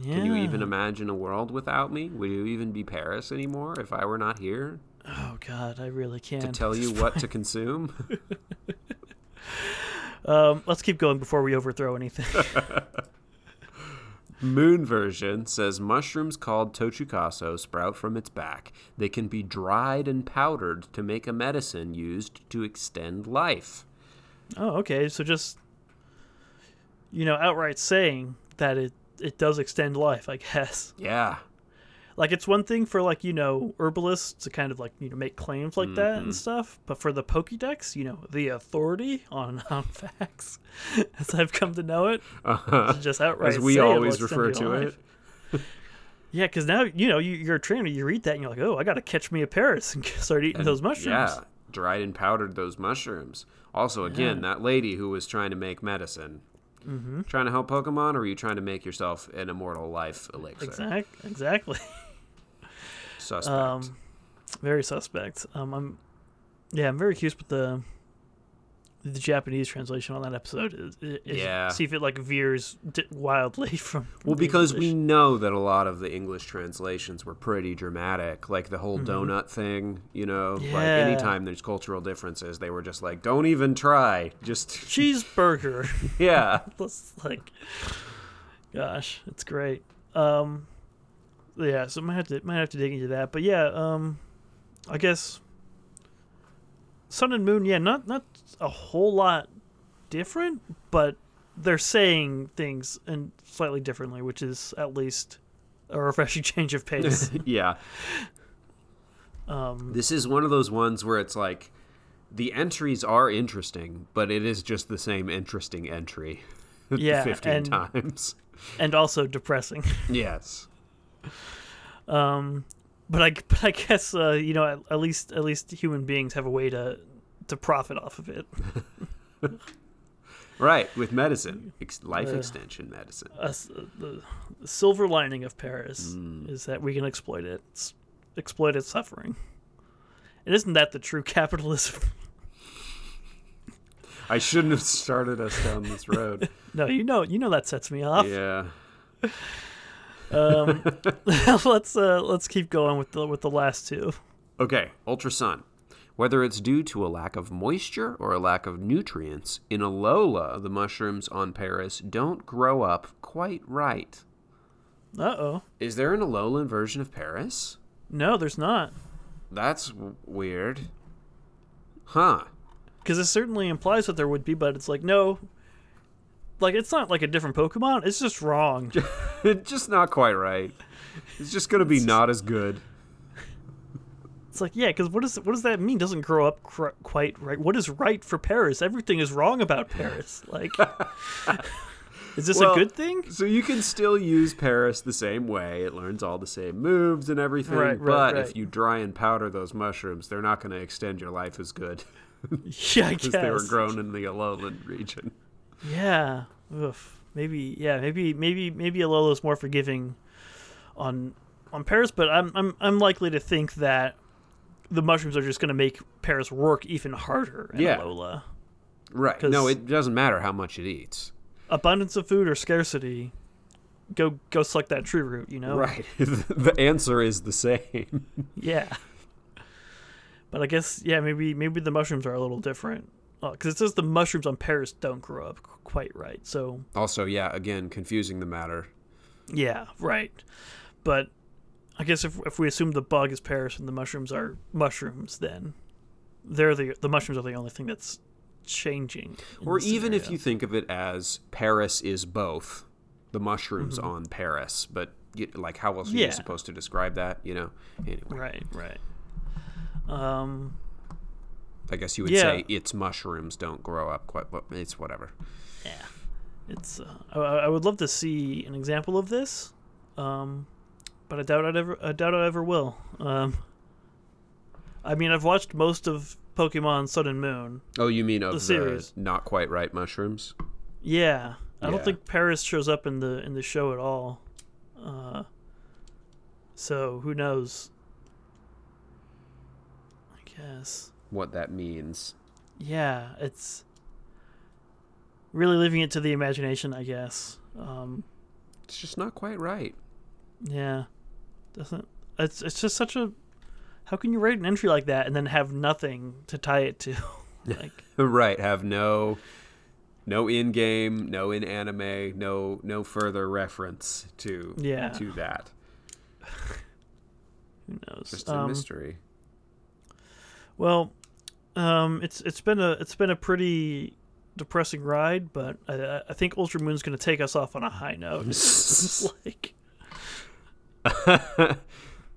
Yeah. Can you even imagine a world without me? Would you even be Paras anymore if I were not here Oh God, I really can't. To tell you what to consume? Um, let's keep going before we overthrow anything. Moon version says mushrooms called tochukaso sprout from its back. They can be dried and powdered to make a medicine used to extend life. oh, okay. So just you know, outright saying that it it does extend life, I guess. Yeah. Like it's one thing for like you know herbalists to kind of like you know make claims like that Mm-hmm. and stuff, but for the Pokédex, you know, the authority on on facts, as I've come to know it, Uh-huh. just outright As we always refer to life. it. Yeah, because now you know you, you're a trainer. You read that and you're like, oh, I got to catch me a Paras and start eating those mushrooms. Yeah, dried and powdered those mushrooms. Also, again, that lady who was trying to make medicine. Mm-hmm. Trying to help Pokemon, or are you trying to make yourself an immortal life elixir? Exact, exactly. Suspect. Um, very suspect. Um, I'm, yeah, I'm very curious with the the Japanese translation on that episode. Is, is Yeah. see if it like veers wildly from. well, because we know that a lot of the English translations were pretty dramatic, like the whole Mm-hmm. donut thing. You know, like anytime there's cultural differences, they were just like, "Don't even try." Just cheeseburger. yeah. Like, gosh, it's great. Um, yeah, so might have to might have to dig into that, but yeah, um, I guess Sun and Moon, yeah, not not a whole lot different, but they're saying things and slightly differently, which is at least a refreshing change of pace. yeah. um, This is one of those ones where it's like the entries are interesting, but it is just the same interesting entry. Yeah, 15 and- times. and also depressing. Yes. Um, but I but I guess uh, you know at, at least at least human beings have a way to to profit off of it. Right, with medicine, ex- life Uh, extension medicine. Uh, the, silver lining of Paras Mm. is that we can exploit it, exploit its suffering. And isn't that the true capitalism? I shouldn't have started us down this road. no, you know you know that sets me off. yeah. Um, let's uh, let's keep going with the with the last two. Okay, Ultra Sun. Whether it's due to a lack of moisture or a lack of nutrients, in Alola, the mushrooms on Paras don't grow up quite right. Uh oh. Is there an Alolan version of Paras? No, there's not. That's w- weird. Huh. Because it certainly implies that there would be, but it's like no. Like it's not like a different Pokemon. It's just wrong. just not quite right. It's just going to be not as good. It's like, yeah, because what does what does that mean? Doesn't grow up cr- quite right. What is right for Paras? Everything is wrong about Paras. Like, is this Well, a good thing? So you can still use Paras the same way. It learns all the same moves and everything. Right, right, but right. if you dry and powder those mushrooms, they're not going to extend your life as good Yeah, I because they were grown in the Alolan region. Yeah. Oof. Maybe. Yeah. Maybe. Maybe. Maybe Alola's more forgiving on on Paras, but I'm I'm I'm likely to think that the mushrooms are just going to make Paras work even harder in Yeah. Alola. Right. No, it doesn't matter how much it eats. Abundance of food or scarcity. Go go select that true root. You know. Right. the answer is the same. Yeah. But I guess yeah, maybe maybe the mushrooms are a little different because it says the mushrooms on Paras don't grow up qu- quite right. So Also, yeah, again, confusing the matter. yeah, right. But I guess if if we assume the bug is Paras and the mushrooms are mushrooms, then they're the the mushrooms are the only thing that's changing. Or even if you think of it as Paras is both the mushrooms Mm-hmm. on Paras, but you, like how else are Yeah. you supposed to describe that? You know. Anyway, right, right. Um, I guess you would Yeah. say its mushrooms don't grow up quite, but it's whatever. yeah, it's. Uh, I, I would love to see an example of this, um, but I doubt I'd ever. I doubt I ever will. Um, I mean, I've watched most of Pokemon Sun and Moon. Oh, you mean of The the, series. not quite right mushrooms? Yeah, I Yeah. don't think Paras shows up in the in the show at all. Uh, so who knows? I guess. What that means? Yeah, it's really leaving it to the imagination, I guess. Um, It's just not quite right. yeah, doesn't it's it's just such a how can you write an entry like that and then have nothing to tie it to? like right. Have no, no in game, no in anime, no no further reference to Yeah. to that. who knows? Just a Um, mystery. Well, um, it's it's been a it's been a pretty depressing ride, but I, I think Ultra Moon's going to take us off on a high note. Like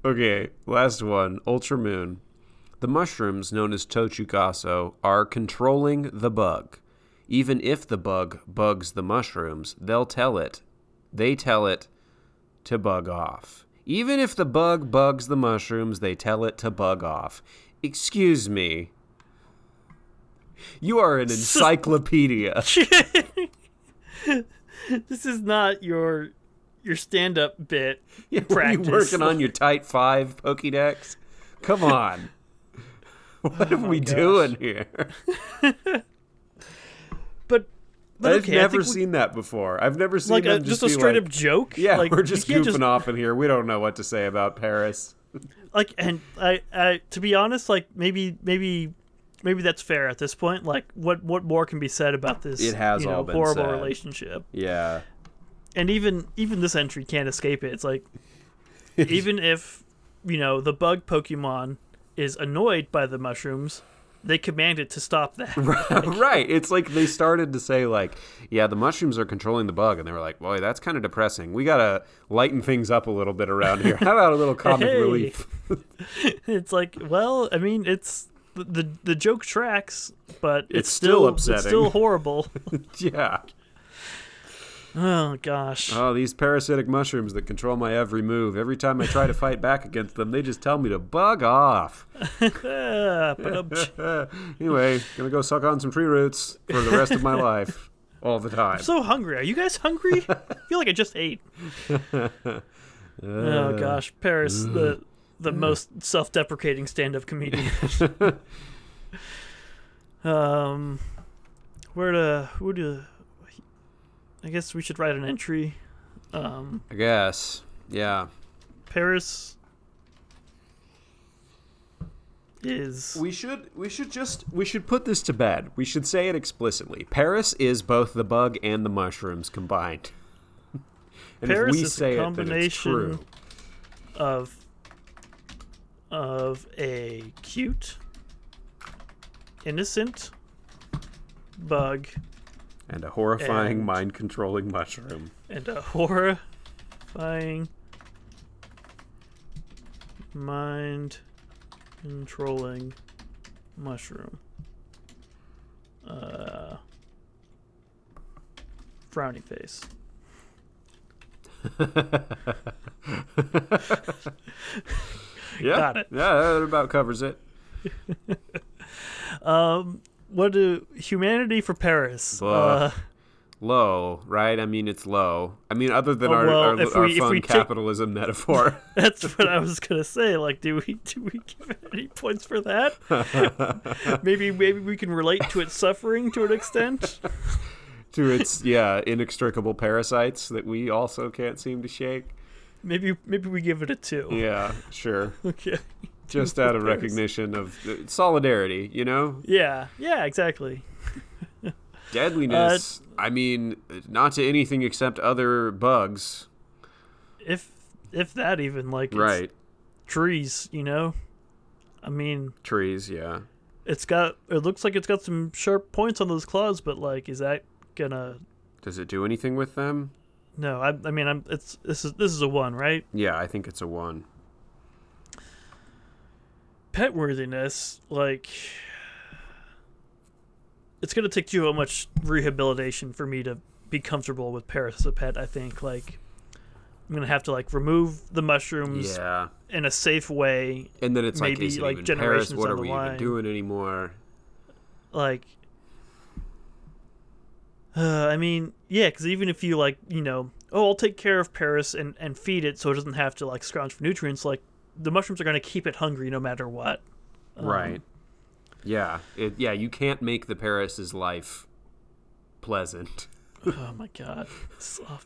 Okay, last one. Ultra Moon. The mushrooms, known as Tochukaso, are controlling the bug. Even if the bug bugs the mushrooms, they'll tell it. They tell it to bug off. Even if the bug bugs the mushrooms, they tell it to bug off. Excuse me. You are an encyclopedia. this is not your your stand up bit. Yeah, you working on your tight 5 Pokédex? Come on. What Oh are we doing here? But, but I've okay, never think we- seen that before. I've never seen like a, just, just, a straight like, up joke. Yeah, like, we're just goofing off in here. We don't know what to say about Paras. like and I, I to be honest like maybe maybe maybe that's fair at this point like what what more can be said about this It has you know, all been horrible said. relationship Yeah. and even even this entry can't escape it it's like even if you know the bug pokemon is annoyed by the mushrooms they command it to stop that right. It's like they started to say like, yeah, the mushrooms are controlling the bug, and they were like, boy, that's kind of depressing. We gotta lighten things up a little bit around here. How about a little comic Hey. relief? it's like well i mean it's the the, the joke tracks but it's, It's still It's upsetting. It's still horrible. yeah. oh gosh. Oh, these parasitic mushrooms that control my every move. Every time I try to fight back against them, they just tell me to bug off. Anyway, gonna go suck on some tree roots for the rest of my life, all the time. I'm so hungry. Are you guys hungry? I feel like I just ate. oh gosh, Paras, the the most self-deprecating stand-up comedian. um, where to? Who to? I guess we should write an entry. Um, I guess. Yeah. Paras is We should we should just we should put this to bed. We should say it explicitly. Paras is both the bug and the mushrooms combined. and Paras if we is say a it, combination true. of of a cute, innocent bug And a horrifying and- mind controlling mushroom. and a horrifying mind controlling mushroom. Uh, frowny face. Yeah. Got it. Yeah, that about covers it. Um, what do humanity for Paras? Uh, Low, right? I mean, it's low. I mean, other than Oh, our, well, our, our we- if fun capitalism metaphor. That's what I was gonna say. Like, do we do we give it any points for that? maybe maybe we can relate to its suffering to an extent. to its yeah inextricable parasites that we also can't seem to shake. Maybe maybe we give it a two. Yeah, sure. Okay. Just out of recognition of solidarity, you know, Yeah. Yeah. Exactly. deadliness. Uh, I mean, not to anything except other bugs, If if that even like it's right? trees, you know. I mean, Trees, yeah. it's got. It looks like it's got some sharp points on those claws, but like, is that gonna? Does it do anything with them? No. I. I mean, I'm. It's this is this is a one, right? Yeah, I think it's a one. pet worthiness, like it's gonna take you too much rehabilitation for me to be comfortable with Paras as a pet. I think like I'm gonna have to like remove the mushrooms Yeah, in a safe way. and then it's like, Maybe, it like, even Paras? generations What are we line. even doing anymore? Like, uh, I mean, yeah, because even if you like, you know, oh, I'll take care of Paras and and feed it so it doesn't have to like scrounge for nutrients. Like the mushrooms are gonna keep it hungry no matter what. Um, right. Yeah. It, yeah. You can't make the Paras's life pleasant. Oh my god, it's, uh,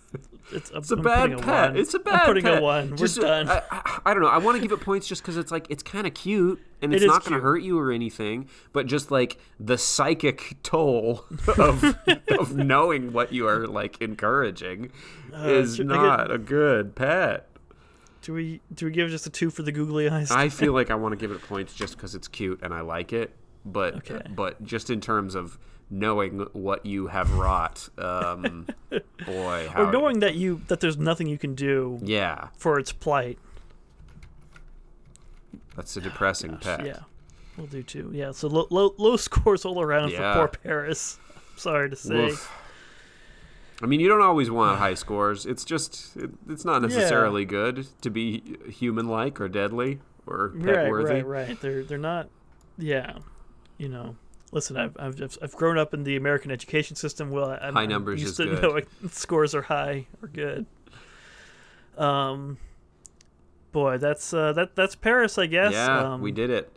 it's, It's a bad pet. It's a bad. I'm putting pet. a one. We're Just, uh, done. I, I, I don't know. I want to give it points just because it's like it's kind of cute and it's is not going to hurt you or anything. But just like the psychic toll of of knowing what you are like encouraging is should I get- not a good pet. do we do we give just a two for the googly eyes? I feel like I want to give it points just because it's cute and I like it. But Okay. but just in terms of knowing what you have wrought, um, boy, how or knowing that you that there's nothing you can do yeah. for its plight. That's a depressing Gosh, pack. Yeah, we'll do too. Yeah, so low, low, low scores all around Yeah. for poor Paras. Sorry to say. Woof. I mean, you don't always want high scores. It's just, it, it's not Yeah. necessarily good to be human-like or deadly or pet-worthy. Right, right, right. They're they're not. Yeah, you know. Listen, I've I've I've grown up in the American education system. Well, I'm, High numbers used is to good. knowing scores are high or good. Um, boy, that's uh, that that's Paras, I guess. Yeah, um, we did it.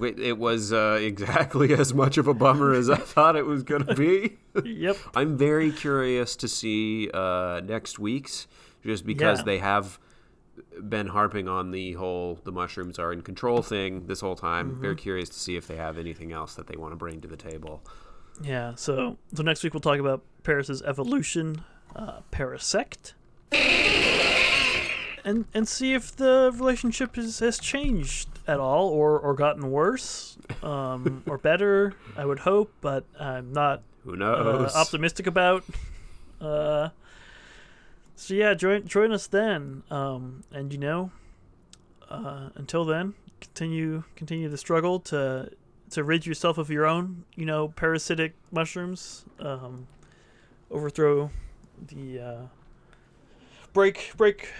It was uh, exactly as much of a bummer as I thought it was going to be. Yep. I'm very curious to see uh, next week's, just because Yeah. they have been harping on the whole the mushrooms are in control thing this whole time. Mm-hmm. Very curious to see if they have anything else that they want to bring to the table. Yeah. So so next week we'll talk about Paras's evolution, uh, Parasect, and and see if the relationship is, has changed at all or or gotten worse, um, or better. I would hope, but I'm not Who uh, optimistic about. Uh, so yeah, join join us then. Um, and you know, uh, until then, continue continue the struggle to to rid yourself of your own, you know, parasitic mushrooms. Um, overthrow the uh, break break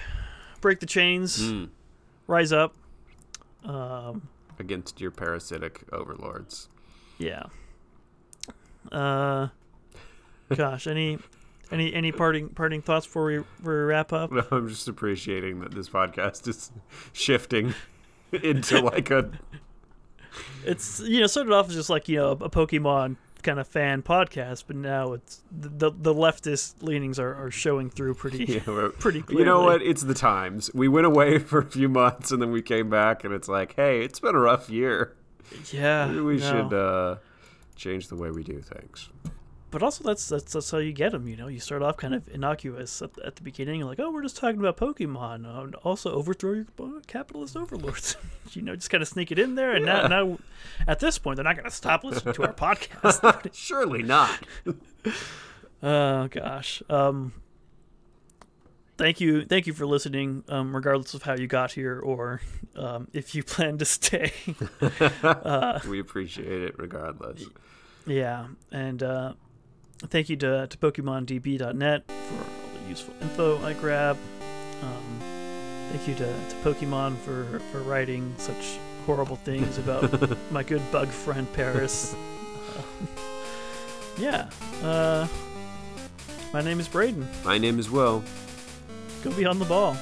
break the chains. Mm, Rise up. Um, against your parasitic overlords. Yeah. Uh, gosh, any, any, any parting parting thoughts before we, before we wrap up? No, I'm just appreciating that this podcast is shifting into like a It's you know started off as just like you know a Pokemon kind of fan podcast, but now it's the the leftist leanings are, are showing through pretty know, pretty clearly. You know what? It's the times. We went away for a few months and then we came back and it's like, hey, it's been a rough year. Yeah, Maybe we no. should uh, change the way we do things. But also that's that's that's how you get them. You know, you start off kind of innocuous at, at the beginning, like oh we're just talking about Pokemon. Uh, and also overthrow your uh, capitalist overlords. you know, just kind of sneak it in there, and Yeah. now now at this point they're not going to stop listening to our podcast. Surely not. Oh gosh. Um Thank you thank you for listening um regardless of how you got here or um if you plan to stay. we appreciate it regardless. yeah. And uh thank you to to pokemondb.net for all the useful info I grab. Um thank you to, to Pokemon for for writing such horrible things about my good bug friend Paras. Um, yeah. Uh my name is Braden. My name is Will. Go be on the ball.